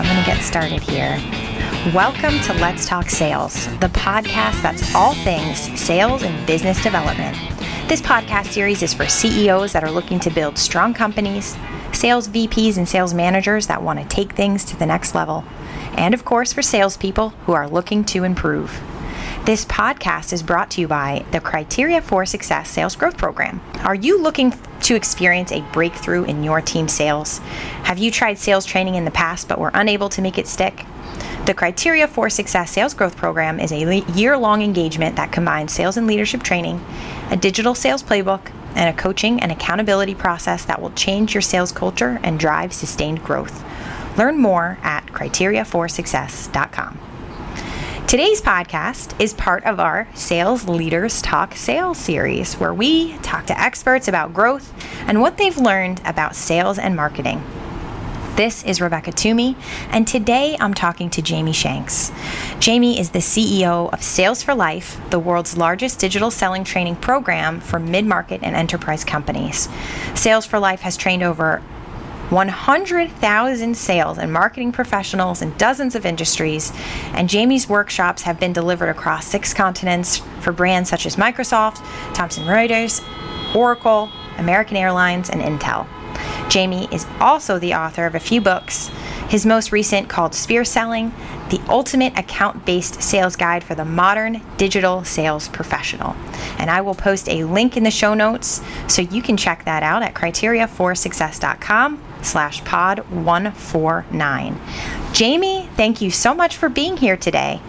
so I'm going to get started here. Welcome to Let's Talk Sales, the podcast that's all things sales and business development. This podcast series is for CEOs that are looking to build strong companies, sales VPs and sales managers that want to take things to the next level, and of course for salespeople who are looking to improve. This podcast is brought to you by the Criteria for Success Sales Growth Program. Are you looking to experience a breakthrough in your team sales? Have you tried sales training in the past but were unable to make it stick? The Criteria for Success Sales Growth Program is a year long engagement that combines sales and leadership training, a digital sales playbook, and a coaching and accountability process that will change your sales culture and drive sustained growth. Learn more at criteriaforsuccess.com. Today's podcast is part of our Sales Leaders Talk Sales series, where we talk to experts about growth and what they've learned about sales and marketing. This is Rebecca Toomey, and today I'm talking to Jamie Shanks. Jamie is the CEO of Sales for Life, the world's largest digital selling training program for mid market and enterprise companies. Sales for Life has trained over 100,000 sales and marketing professionals in dozens of industries, and Jamie's workshops have been delivered across six continents for brands such as Microsoft, Thomson Reuters, Oracle, American Airlines, and Intel. Jamie is also the author of a few books. His most recent, called Spear Selling, the ultimate account based sales guide for the modern digital sales professional. And I will post a link in the show notes so you can check that out at criteriaforsuccess.com slash pod 149. Jamie, thank you so much for being here today.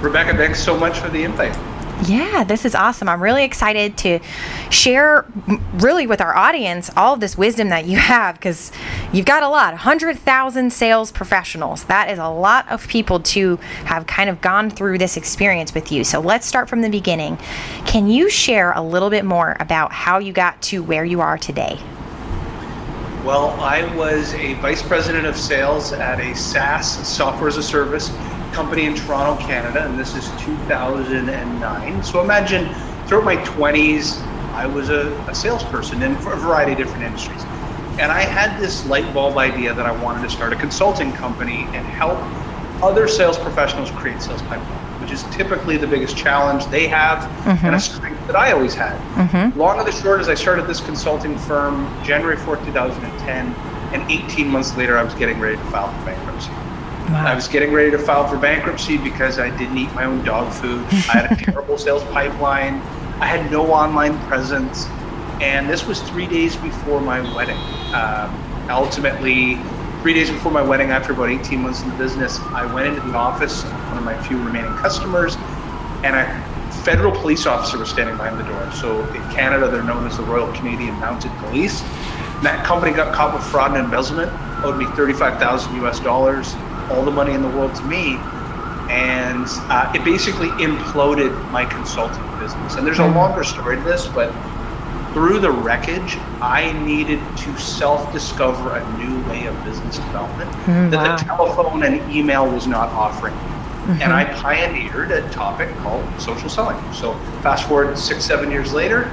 Rebecca, thanks so much for the invite. Yeah, this is awesome. I'm really excited to share, really, with our audience, all of this wisdom that you have because you've got a lot 100,000 sales professionals. That is a lot of people to have kind of gone through this experience with you. So let's start from the beginning. Can you share a little bit more about how you got to where you are today? Well, I was a vice president of sales at a SaaS software as a service company in Toronto, Canada, and this is 2009. So imagine throughout my 20s, I was a, a salesperson in a variety of different industries. And I had this light bulb idea that I wanted to start a consulting company and help other sales professionals create sales pipeline which is typically the biggest challenge they have mm-hmm. and a strength that I always had. Mm-hmm. Long and the short is I started this consulting firm January 4th, 2010, and 18 months later I was getting ready to file for bankruptcy. Wow. I was getting ready to file for bankruptcy because I didn't eat my own dog food. I had a terrible sales pipeline. I had no online presence. And this was three days before my wedding. Um, ultimately, three days before my wedding, after about 18 months in the business, I went into the office, one of my few remaining customers, and a federal police officer was standing behind the door. So in Canada, they're known as the Royal Canadian Mounted Police. And that company got caught with fraud and embezzlement, owed me 35,000 US dollars, all the money in the world to me. And uh, it basically imploded my consulting business. And there's a hmm. longer story to this, but through the wreckage, I needed to self discover a new way of business development mm, that wow. the telephone and email was not offering. Mm-hmm. And I pioneered a topic called social selling. So, fast forward six, seven years later,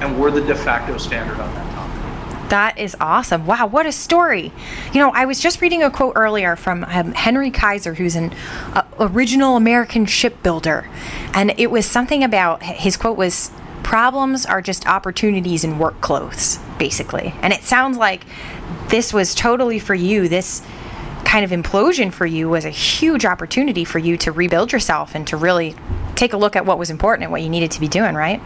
and we're the de facto standard on that topic. That is awesome. Wow, what a story. You know, I was just reading a quote earlier from um, Henry Kaiser, who's an uh, original American shipbuilder. And it was something about his quote was problems are just opportunities in work clothes, basically. And it sounds like this was totally for you. This kind of implosion for you was a huge opportunity for you to rebuild yourself and to really take a look at what was important and what you needed to be doing, right?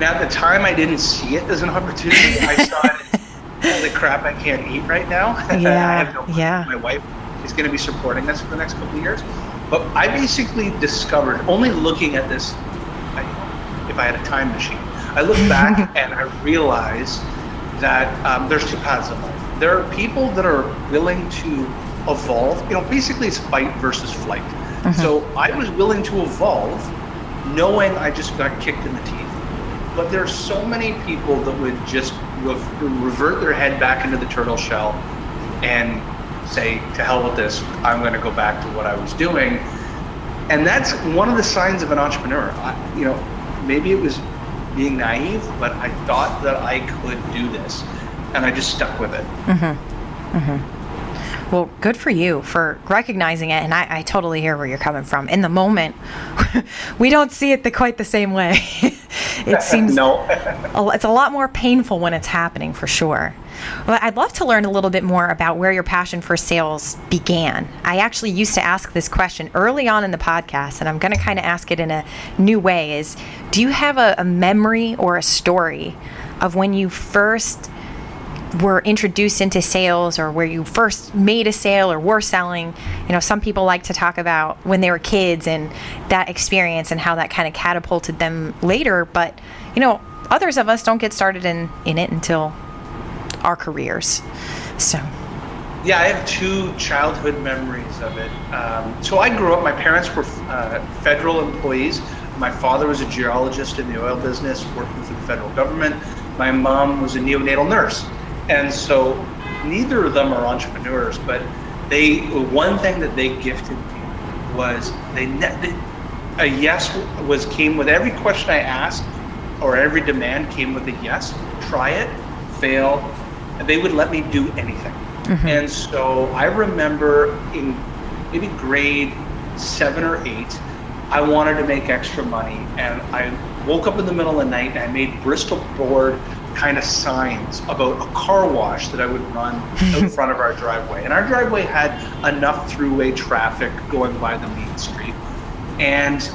Now, at the time, I didn't see it as an opportunity. I saw it as the crap I can't eat right now. Yeah. no yeah. My wife is going to be supporting us for the next couple of years. But I basically discovered, only looking at this if I had a time machine. I look back and I realize that um, there's two paths in life. There are people that are willing to evolve. You know, basically it's fight versus flight. Mm-hmm. So I was willing to evolve, knowing I just got kicked in the teeth. But there are so many people that would just re- revert their head back into the turtle shell and say, "To hell with this! I'm going to go back to what I was doing." And that's one of the signs of an entrepreneur. I, you know, maybe it was being naive, but I thought that I could do this, and I just stuck with it. Mm-hmm. Mm-hmm. Well, good for you for recognizing it. And I, I totally hear where you're coming from. In the moment, we don't see it the, quite the same way. it seems no. it's a lot more painful when it's happening for sure. Well, I'd love to learn a little bit more about where your passion for sales began. I actually used to ask this question early on in the podcast, and I'm going to kind of ask it in a new way is do you have a, a memory or a story of when you first were introduced into sales or where you first made a sale or were selling. You know, some people like to talk about when they were kids and that experience and how that kind of catapulted them later. But, you know, others of us don't get started in, in it until our careers. So. Yeah, I have two childhood memories of it. Um, so I grew up, my parents were uh, federal employees. My father was a geologist in the oil business, working for the federal government. My mom was a neonatal nurse. And so neither of them are entrepreneurs, but they one thing that they gifted me was they, they a yes was came with every question I asked or every demand came with a yes. Try it, fail, and they would let me do anything. Mm-hmm. And so I remember in maybe grade seven or eight, I wanted to make extra money, and I woke up in the middle of the night and I made Bristol board kind of signs about a car wash that I would run in front of our driveway. And our driveway had enough throughway traffic going by the main street. And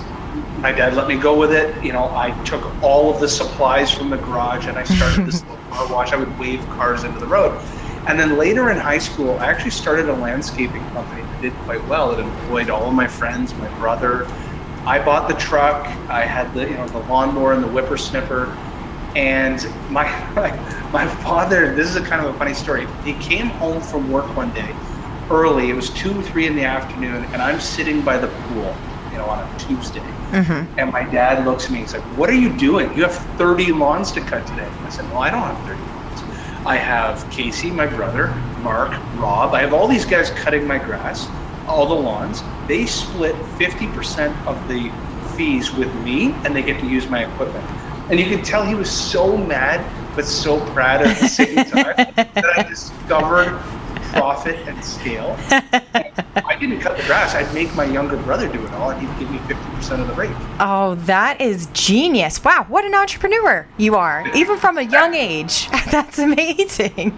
my dad let me go with it. You know, I took all of the supplies from the garage and I started this car wash. I would wave cars into the road. And then later in high school, I actually started a landscaping company that did quite well. It employed all of my friends, my brother. I bought the truck. I had the you know the lawnmower and the whippersnipper and my, my father, this is a kind of a funny story. He came home from work one day early. It was two, three in the afternoon, and I'm sitting by the pool, you know, on a Tuesday. Mm-hmm. And my dad looks at me. And he's like, "What are you doing? You have 30 lawns to cut today." I said, "Well, I don't have 30 lawns. I have Casey, my brother, Mark, Rob. I have all these guys cutting my grass, all the lawns. They split 50% of the fees with me, and they get to use my equipment." And you could tell he was so mad, but so proud at the same time that I discovered profit and scale. I didn't cut the grass. I'd make my younger brother do it all, and he'd give me 50% of the rate. Oh, that is genius. Wow, what an entrepreneur you are, even from a young age. That's amazing.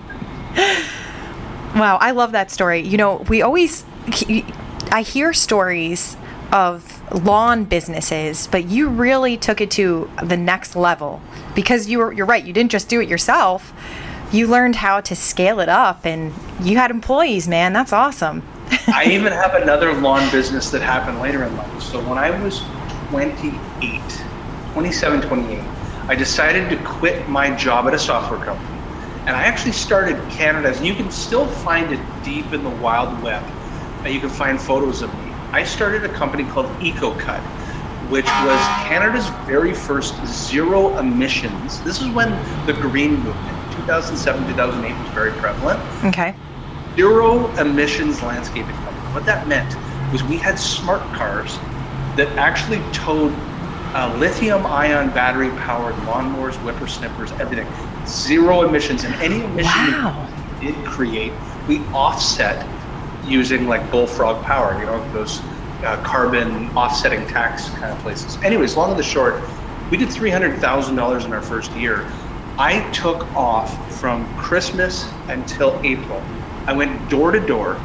Wow, I love that story. You know, we always, I hear stories of lawn businesses, but you really took it to the next level because you were you're right, you didn't just do it yourself. You learned how to scale it up and you had employees, man. That's awesome. I even have another lawn business that happened later in life. So when I was 28, 27, 28, I decided to quit my job at a software company. And I actually started Canada's, you can still find it deep in the wild web. You can find photos of I started a company called EcoCut, which was Canada's very first zero emissions. This is when the green movement, 2007, 2008, was very prevalent. Okay. Zero emissions landscaping company. What that meant was we had smart cars that actually towed uh, lithium ion battery powered lawnmowers, whippersnippers, everything. Zero emissions. And any emission wow. we did create, we offset using like bullfrog power, you know, those uh, carbon offsetting tax kind of places. Anyways, long and the short, we did $300,000 in our first year. I took off from Christmas until April. I went door to door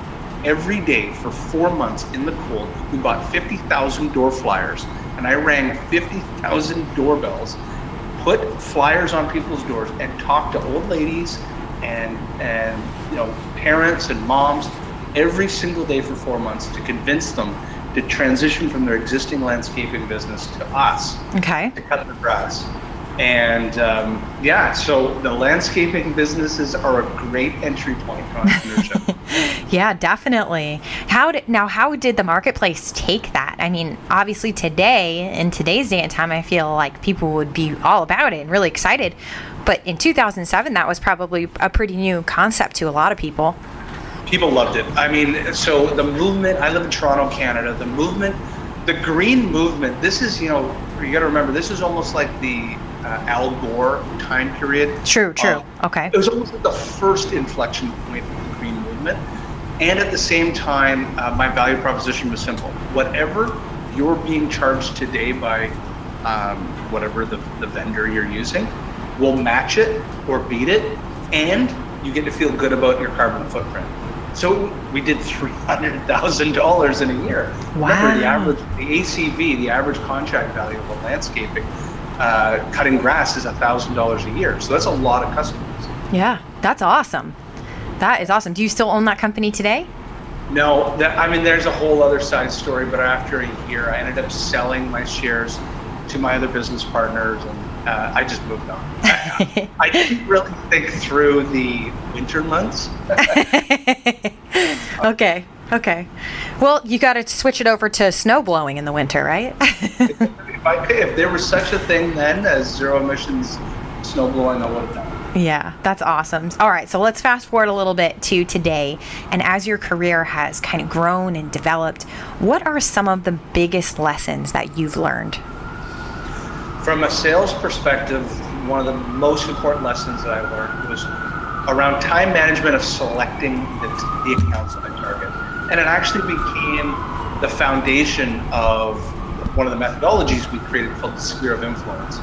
every day for four months in the cold. We bought 50,000 door flyers and I rang 50,000 doorbells, put flyers on people's doors and talked to old ladies and, and you know, parents and moms every single day for four months to convince them to transition from their existing landscaping business to us. Okay. To cut the grass. And um, yeah, so the landscaping businesses are a great entry point to entrepreneurship. yeah, definitely. How did now? How did the marketplace take that? I mean, obviously today, in today's day and time, I feel like people would be all about it and really excited. But in 2007, that was probably a pretty new concept to a lot of people people loved it. I mean, so the movement, I live in Toronto, Canada, the movement, the green movement, this is, you know, you got to remember, this is almost like the uh, Al Gore time period. True, true. Um, okay. It was almost like the first inflection point of the green movement. And at the same time, uh, my value proposition was simple. Whatever you're being charged today by um, whatever the, the vendor you're using, we'll match it or beat it, and you get to feel good about your carbon footprint. So we did three hundred thousand dollars in a year. Wow. Remember the average, the ACV, the average contract value of a landscaping, uh, cutting grass is thousand dollars a year. So that's a lot of customers. Yeah, that's awesome. That is awesome. Do you still own that company today? No, that, I mean, there's a whole other side story. But after a year, I ended up selling my shares to my other business partners, and uh, I just moved on. I, I didn't really think through the winter months. okay. Okay. Well, you got to switch it over to snow blowing in the winter, right? if, I, if there was such a thing then as zero emissions snow blowing, I would have done. Yeah, that's awesome. All right, so let's fast forward a little bit to today. And as your career has kind of grown and developed, what are some of the biggest lessons that you've learned? From a sales perspective, one of the most important lessons that I learned was around time management of selecting the, the accounts that I target. And it actually became the foundation of one of the methodologies we created called the sphere of influence.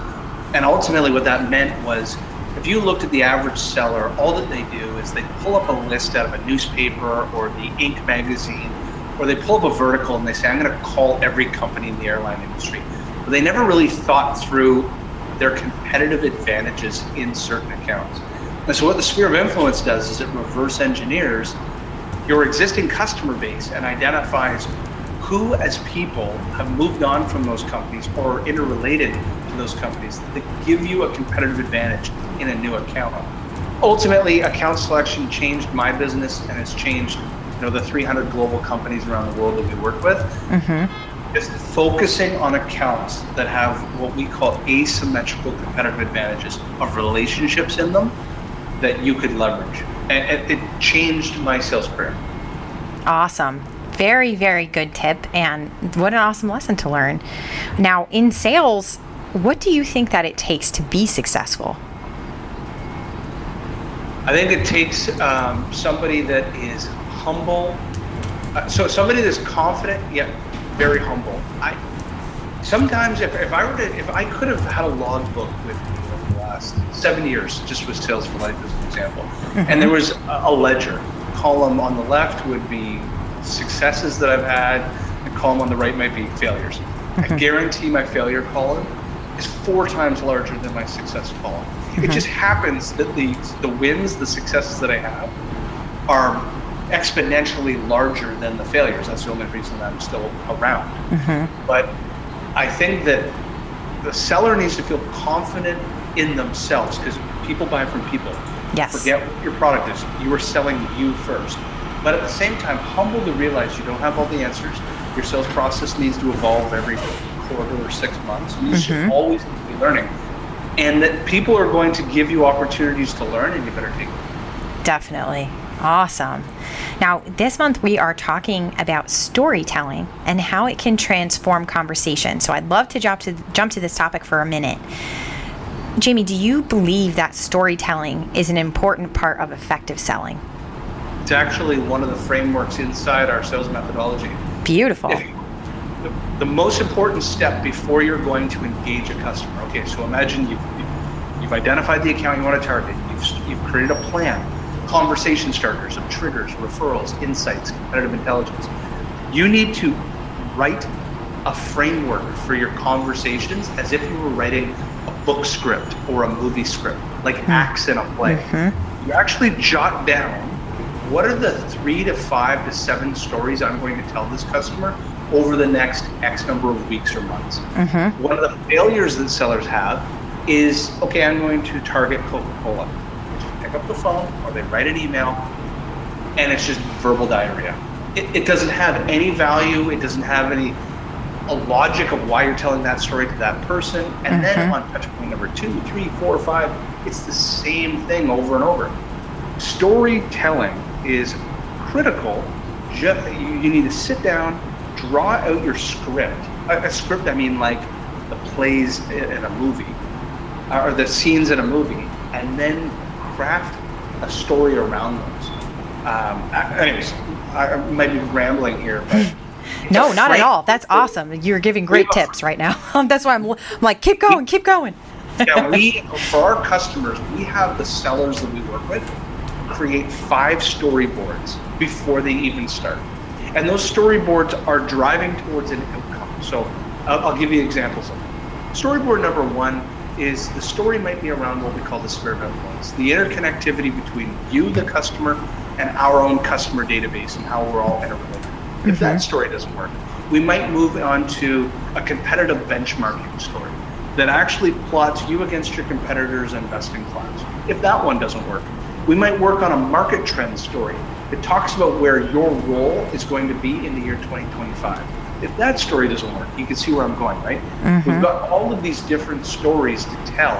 And ultimately, what that meant was if you looked at the average seller, all that they do is they pull up a list out of a newspaper or the Inc. magazine, or they pull up a vertical and they say, I'm going to call every company in the airline industry. But they never really thought through their competitive advantages in certain accounts. And so, what the sphere of influence does is it reverse engineers your existing customer base and identifies who, as people, have moved on from those companies or are interrelated to those companies that give you a competitive advantage in a new account. Ultimately, account selection changed my business and has changed you know the 300 global companies around the world that we work with. Mm-hmm. Is focusing on accounts that have what we call asymmetrical competitive advantages of relationships in them that you could leverage. And it changed my sales career. Awesome. Very, very good tip. And what an awesome lesson to learn. Now, in sales, what do you think that it takes to be successful? I think it takes um, somebody that is humble. Uh, so somebody that's confident yet very humble. I sometimes if, if I were to if I could have had a logbook with me over the last seven years, just with Sales for Life as an example, mm-hmm. and there was a, a ledger column on the left would be successes that I've had. The column on the right might be failures. I mm-hmm. guarantee my failure column is four times larger than my success column. Mm-hmm. It just happens that the the wins, the successes that I have, are exponentially larger than the failures. That's the only reason I'm still around. Mm-hmm. But I think that the seller needs to feel confident in themselves because people buy from people. Yes. Forget what your product is. You are selling you first. But at the same time, humble to realize you don't have all the answers. Your sales process needs to evolve every quarter or six months. You mm-hmm. should always be learning and that people are going to give you opportunities to learn and you better take them. Definitely. Awesome. Now, this month we are talking about storytelling and how it can transform conversation. So I'd love to jump to jump to this topic for a minute. Jamie, do you believe that storytelling is an important part of effective selling? It's actually one of the frameworks inside our sales methodology. Beautiful. If, the, the most important step before you're going to engage a customer. Okay, so imagine you've, you've identified the account you want to target, you've, you've created a plan, conversation starters of triggers, referrals, insights, competitive intelligence. You need to write a framework for your conversations as if you were writing a book script or a movie script, like mm-hmm. acts in a play. Mm-hmm. You actually jot down what are the three to five to seven stories I'm going to tell this customer over the next X number of weeks or months. Mm-hmm. One of the failures that sellers have is okay, I'm going to target Coca Cola. Pick up the phone or they write an email and it's just verbal diarrhea. It, it doesn't have any value, it doesn't have any a logic of why you're telling that story to that person. And mm-hmm. then on touch point number two, three, four, five, it's the same thing over and over. Storytelling is critical. You need to sit down, draw out your script. A, a script, I mean, like the plays in a movie, or the scenes in a movie, and then craft a story around those. Um, anyways, I might be rambling here, but. no, not at all. That's awesome. You're giving great tips right now. That's why I'm, I'm like, keep going, keep going. yeah, we for our customers, we have the sellers that we work with create five storyboards before they even start, and those storyboards are driving towards an outcome. So, I'll, I'll give you examples of. it. Storyboard number one is the story might be around what we call the sphere of influence, the interconnectivity between you, the customer, and our own customer database and how we're all interrelated. Mm-hmm. If that story doesn't work, we might move on to a competitive benchmarking story that actually plots you against your competitors and best in class. If that one doesn't work, we might work on a market trend story that talks about where your role is going to be in the year 2025. If that story doesn't work, you can see where I'm going, right? Mm-hmm. We've got all of these different stories to tell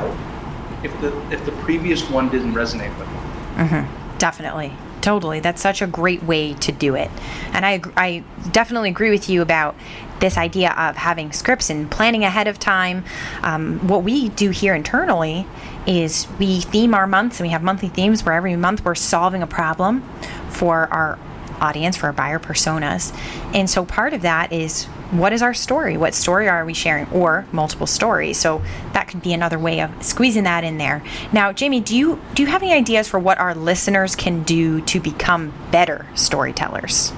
if the if the previous one didn't resonate with you. Mm-hmm. Definitely. Totally. That's such a great way to do it. And I, I definitely agree with you about this idea of having scripts and planning ahead of time. Um, what we do here internally is we theme our months and we have monthly themes where every month we're solving a problem for our audience, for our buyer personas. And so part of that is what is our story? What story are we sharing? Or multiple stories. So that could be another way of squeezing that in there. Now, Jamie, do you do you have any ideas for what our listeners can do to become better storytellers?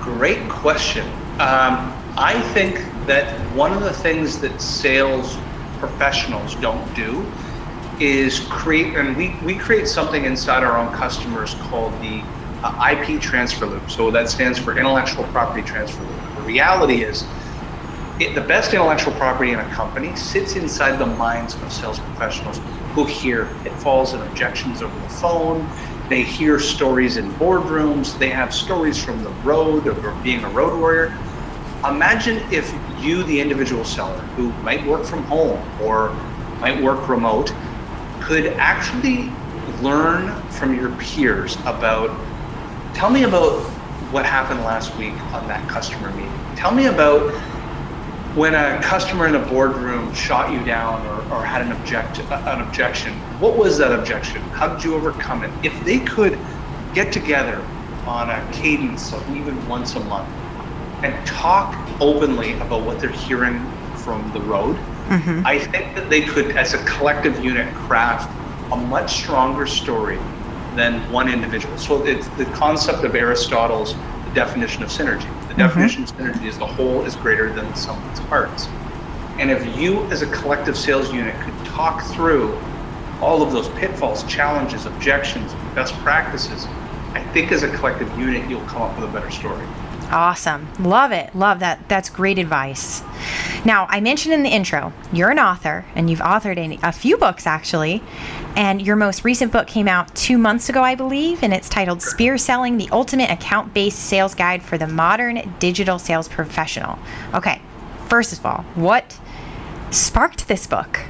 Great question. Um, I think that one of the things that sales professionals don't do is create, and we, we create something inside our own customers called the uh, IP transfer loop. So that stands for intellectual property transfer loop. The reality is, it, the best intellectual property in a company sits inside the minds of sales professionals who hear pitfalls and objections over the phone. They hear stories in boardrooms. They have stories from the road of being a road warrior. Imagine if you, the individual seller, who might work from home or might work remote, could actually learn from your peers about Tell me about what happened last week on that customer meeting. Tell me about when a customer in a boardroom shot you down or, or had an object an objection. What was that objection? How did you overcome it? If they could get together on a cadence of even once a month and talk openly about what they're hearing from the road, mm-hmm. I think that they could, as a collective unit, craft a much stronger story than one individual. So it's the concept of Aristotle's the definition of synergy. The mm-hmm. definition of synergy is the whole is greater than the sum of its parts. And if you, as a collective sales unit, could talk through all of those pitfalls, challenges, objections, best practices, I think as a collective unit, you'll come up with a better story. Awesome. Love it. Love that. That's great advice. Now, I mentioned in the intro, you're an author and you've authored a few books actually. And your most recent book came out two months ago, I believe, and it's titled Spear Selling The Ultimate Account Based Sales Guide for the Modern Digital Sales Professional. Okay, first of all, what sparked this book?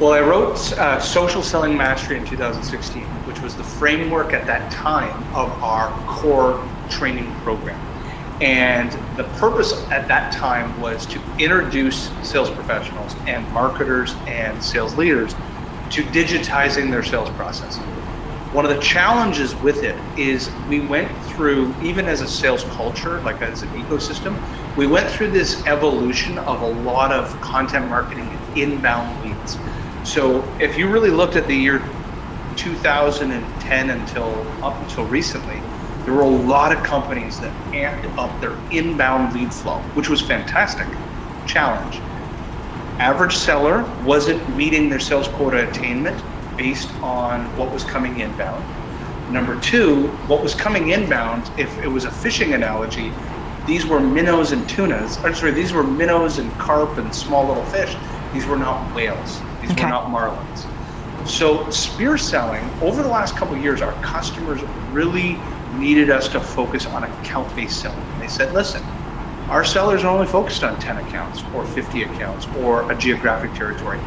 Well, I wrote uh, Social Selling Mastery in 2016, which was the framework at that time of our core training program. And the purpose at that time was to introduce sales professionals and marketers and sales leaders to digitizing their sales process. One of the challenges with it is we went through, even as a sales culture, like as an ecosystem, we went through this evolution of a lot of content marketing and inbound leads. So if you really looked at the year 2010 until up until recently, there were a lot of companies that amped up their inbound lead flow, which was fantastic. Challenge. Average seller wasn't meeting their sales quota attainment based on what was coming inbound. Number two, what was coming inbound, if it was a fishing analogy, these were minnows and tunas. Or sorry, these were minnows and carp and small little fish. These were not whales. These okay. were not marlins. So spear selling over the last couple years, our customers really needed us to focus on account-based selling. And they said, listen, our sellers are only focused on 10 accounts or 50 accounts or a geographic territory.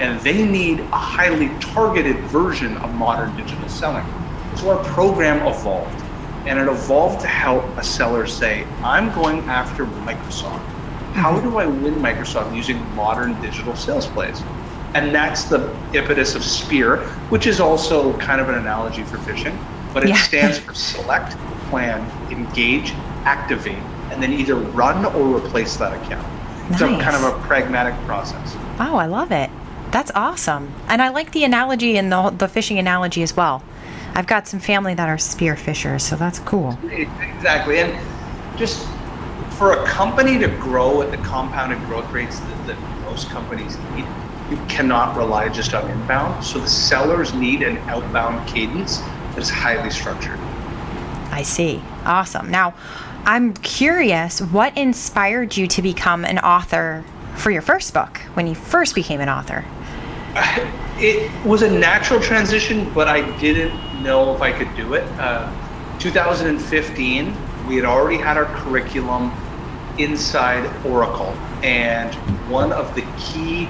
And they need a highly targeted version of modern digital selling. So our program evolved. And it evolved to help a seller say, I'm going after Microsoft. How mm-hmm. do I win Microsoft using modern digital sales plays? And that's the impetus of SPEAR, which is also kind of an analogy for fishing, but it Yeah. stands for select, plan, engage, activate, and then either run or replace that account. It's a kind of a pragmatic process. Oh, I love it. That's awesome. And I like the analogy and the, the fishing analogy as well. I've got some family that are spear fishers, so that's cool. Exactly. And just for a company to grow at the compounded growth rates that, that most companies need, you cannot rely just on inbound. So the sellers need an outbound cadence is highly structured. I see. Awesome. Now, I'm curious what inspired you to become an author for your first book when you first became an author? It was a natural transition, but I didn't know if I could do it. Uh, 2015, we had already had our curriculum inside Oracle, and one of the key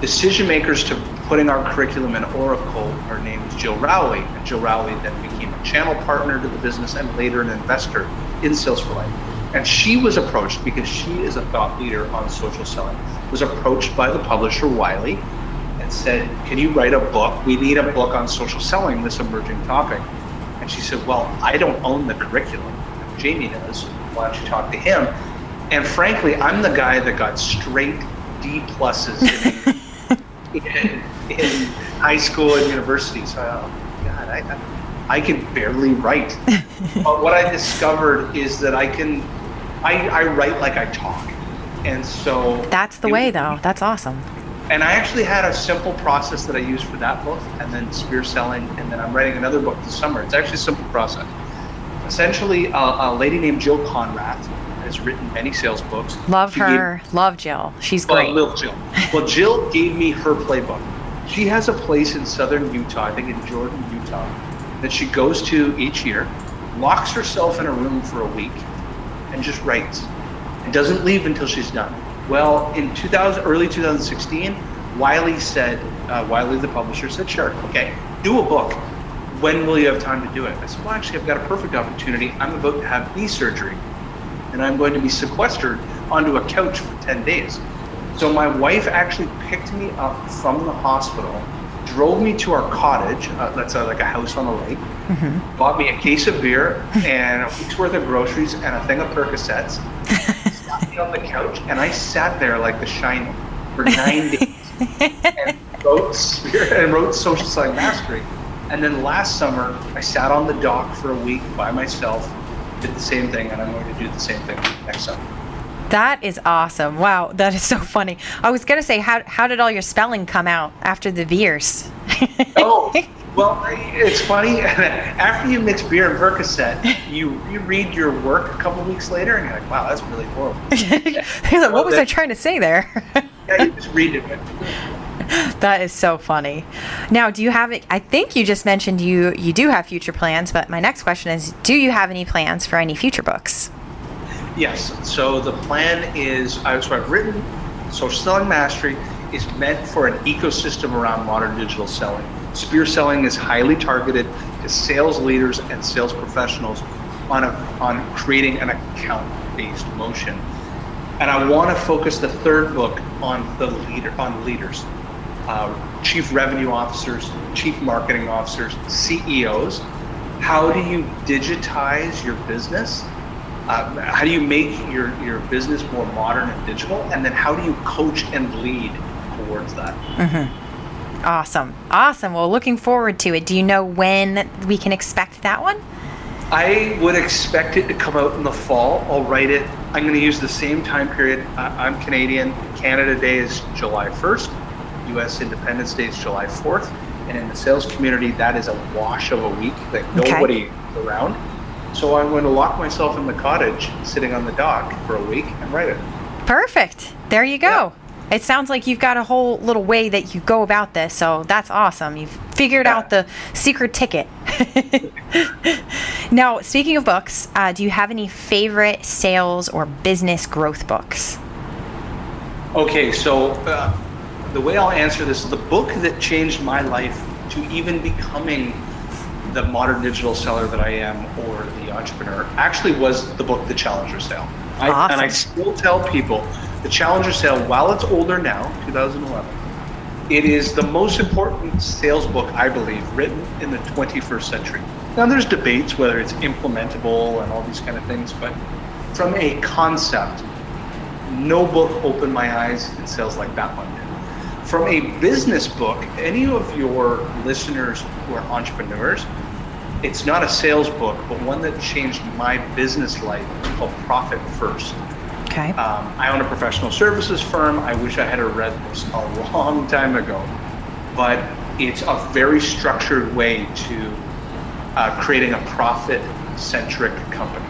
decision makers to putting our curriculum in Oracle, her name was Jill Rowley, and Jill Rowley then became a channel partner to the business and later an investor in Sales for Life. And she was approached because she is a thought leader on social selling. Was approached by the publisher Wiley and said, "Can you write a book? We need a book on social selling, this emerging topic." And she said, "Well, I don't own the curriculum. Jamie does. Why don't you talk to him?" And frankly, I'm the guy that got straight D pluses in, high school and university. So, I, oh, God, I, I can barely write. but what I discovered is that I can, I, I write like I talk. And so That's the it- way, though. That's awesome. and I actually had a simple process that I used for that book, and then spear selling, and then I'm writing another book this summer. It's actually a simple process. Essentially, a, a lady named Jill Konrath has written many sales books. Love She gave- her. Love Jill. She's great. Lil Jill. Well, Jill gave me her playbook. She has a place in southern Utah, I think in Jordan, Utah, that she goes to each year, locks herself in a room for a week, and just writes, and doesn't leave until she's done. Well, in 2000, early 2016, Wiley said, uh, Wiley, the publisher, said, "Sure, okay, do a book. When will you have time to do it?" I said, "Well, actually, I've got a perfect opportunity. I'm about to have knee surgery, and I'm going to be sequestered onto a couch for 10 days." So my wife actually picked me up from the hospital, drove me to our cottage. Uh, that's uh, like a house on the lake. Bought me a case of beer and a week's worth of groceries and a thing of Percocets. sat me on the couch, and I sat there like The Shining for nine days and wrote Spirit and wrote Social Selling Mastery. And then last summer, I sat on the dock for a week by myself, did the same thing, and I'm going to do the same thing next summer. That is awesome. Wow, that is so funny. I was gonna say, how how did all your spelling come out after the beers? Oh, well, it's funny. After you mix beer and Percocet, you reread your work a couple weeks later, and you're like, "Wow, that's really horrible." You're like, what was I trying to say there? Yeah, you just read it. that is so funny. Now, do you have it? I think you just mentioned you you do have future plans, but my next question is, do you have any plans for any future books? Yes. So the plan is, I so I've written Social Selling Mastery is meant for an ecosystem around modern digital selling. Spear selling is highly targeted to sales leaders and sales professionals on a, on creating an account-based motion. And I want to focus the third book on the leader on leaders, uh, chief revenue officers, chief marketing officers, CEOs. How do you digitize your business? Uh, how do you make your, your business more modern and digital? And then how do you coach and lead towards that? Awesome, awesome. Well, looking forward to it. Do you know when we can expect that one? I would expect it to come out in the fall. I'll write it. I'm going to use the same time period. I'm Canadian. Canada Day is July 1st. U.S. Independence Day is July 4th. And in the sales community, that is a wash of a week that Okay. nobody around. So I'm going to lock myself in the cottage, sitting on the dock for a week, and write it. Perfect. There you go. It sounds like you've got a whole little way that you go about this, so that's awesome. You've figured Yeah. out the secret ticket. now, speaking of books, uh, do you have any favorite sales or business growth books? Okay, so uh, the way I'll answer this is the book that changed my life to even becoming the modern digital seller that I am or the entrepreneur actually was the book The Challenger Sale. I, And I still tell people the Challenger Sale, while it's older now, 2011, It is the most important sales book, I believe, written in the 21st century. Now, there's debates whether it's implementable and all these kind of things, but from a concept, no book opened my eyes in sales like that one did. From a business book, any of your listeners who are entrepreneurs, it's not a sales book, but one that changed my business life called Profit First. Okay. Um, I own a professional services firm. I wish I had read this a long time ago, but it's a very structured way to uh, creating a profit centric company.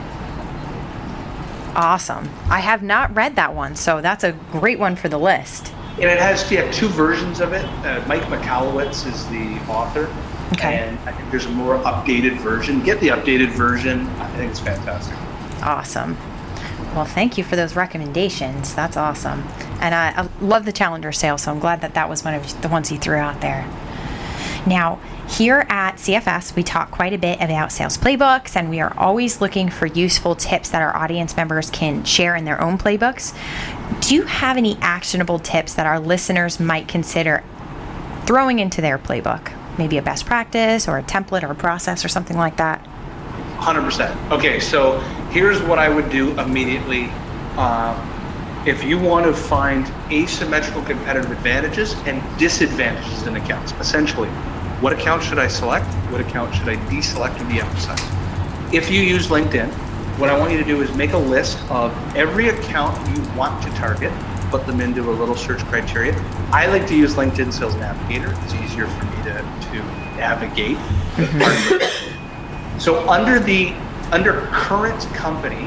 Awesome. I have not read that one, so that's a great one for the list. And it has yeah, two versions of it. Uh, Mike Michalowicz is the author. Okay. And I think there's a more updated version. Get the updated version. I think it's fantastic. Awesome. Well, thank you for those recommendations. That's awesome. And I, I love the Challenger sale, so I'm glad that that was one of the ones you threw out there. Now, here at CFS, we talk quite a bit about sales playbooks, and we are always looking for useful tips that our audience members can share in their own playbooks. Do you have any actionable tips that our listeners might consider throwing into their playbook? Maybe a best practice or a template or a process or something like that? 100%. Okay, so here's what I would do immediately. Uh, if you want to find asymmetrical competitive advantages and disadvantages in accounts, essentially, what account should I select? What account should I deselect or de-emphasize? If you use LinkedIn, what I want you to do is make a list of every account you want to target, put them into a little search criteria. I like to use LinkedIn Sales Navigator. It's easier for me to, to navigate. so under the under current company,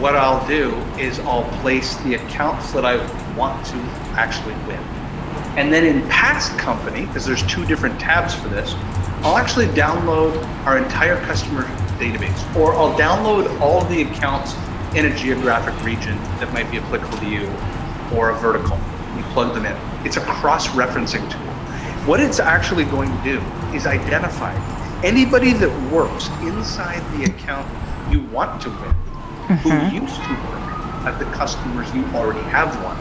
what I'll do is I'll place the accounts that I want to actually win. And then in past company, because there's two different tabs for this, I'll actually download our entire customer database, or I'll download all the accounts in a geographic region that might be applicable to you, or a vertical. You plug them in. It's a cross-referencing tool. What it's actually going to do is identify anybody that works inside the account you want to win, who mm-hmm. used to work at the customers you already have won.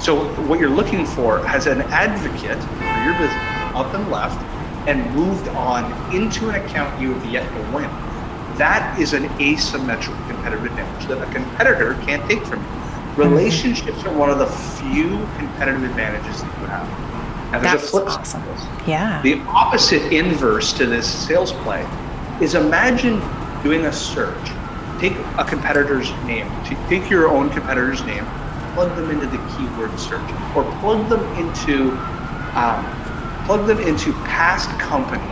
So what you're looking for has an advocate for your business up and left and moved on into an account you have yet to win. That is an asymmetrical competitive advantage that a competitor can't take from you. Relationships are one of the few competitive advantages that you have. And there's That's a flip awesome. side to. Yeah. The opposite inverse to this sales play is imagine doing a search. Take a competitor's name, take your own competitor's name, plug them into the keyword search, or plug them into um, plug them into past company,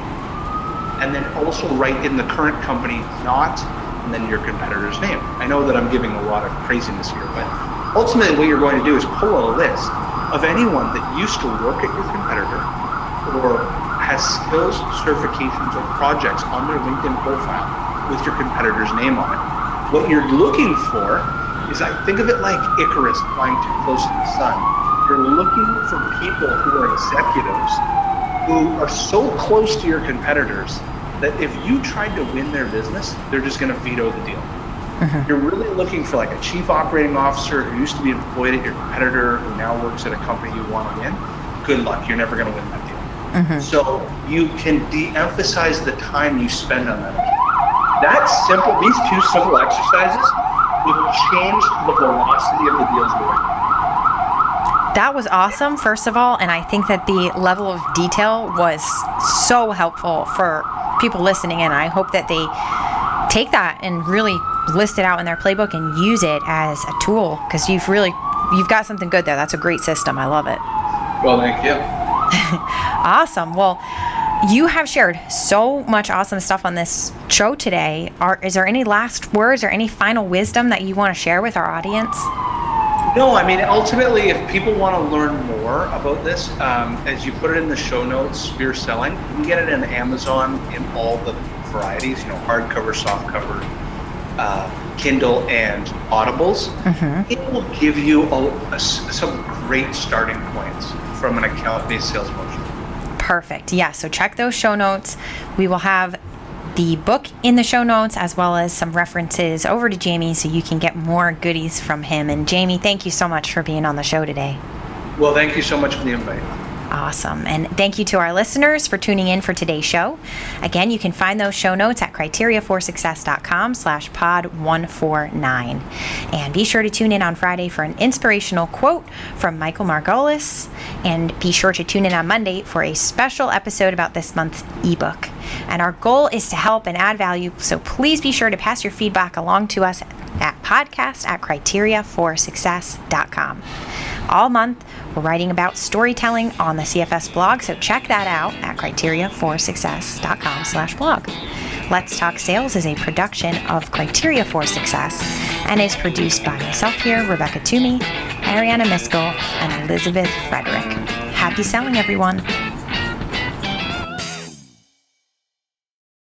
and then also write in the current company not and then your competitor's name. I know that I'm giving a lot of craziness here, but ultimately what you're going to do is pull a list of anyone that used to work at your competitor or has skills, certifications, or projects on their LinkedIn profile with your competitor's name on it. What you're looking for is I think of it like Icarus flying too close to the sun. You're looking for people who are executives who are so close to your competitors that if you tried to win their business, they're just going to veto the deal. You're really looking for like a chief operating officer who used to be employed at your competitor who now works at a company you want to win. Good luck. You're never going to win that deal. Mm-hmm. So you can de-emphasize the time you spend on that. That simple, these two simple exercises will change the velocity of the deals you're winning. That was awesome, first of all, and I think that the level of detail was so helpful for people listening And I hope that they take that and really list it out in their playbook and use it as a tool because you've really you've got something good there. That's a great system. I love it. Well, thank you. Awesome. Well, you have shared so much awesome stuff on this show today. Are, is there any last words or any final wisdom that you want to share with our audience? No, I mean, ultimately, if people want to learn more about this, um, as you put it in the show notes, Spear Selling, you can get it in Amazon in all the varieties, you know, hardcover, softcover, uh, Kindle, and Audibles. It will give you a, a some great starting points from an account-based sales motion. Perfect. Yeah. So check those show notes. We will have the book in the show notes as well as some references over to Jamie so you can get more goodies from him. And Jamie, thank you so much for being on the show today. Well, thank you so much for the invite. Awesome. And thank you to our listeners for tuning in for today's show. Again, you can find those show notes at criteriaforsuccess.com slash pod 149. And be sure to tune in on Friday for an inspirational quote from Michael Margolis. And be sure to tune in on Monday for a special episode about this month's ebook. And our goal is to help and add value, so please be sure to pass your feedback along to us at podcast at criteriaforsuccess.com. All month, we're writing about storytelling on the CFS blog, so check that out at criteriaforsuccess.com slash blog. Let's Talk Sales is a production of Criteria for Success and is produced by myself here, Rebecca Toomey, Ariana Miskell, and Elizabeth Frederick. Happy selling, everyone!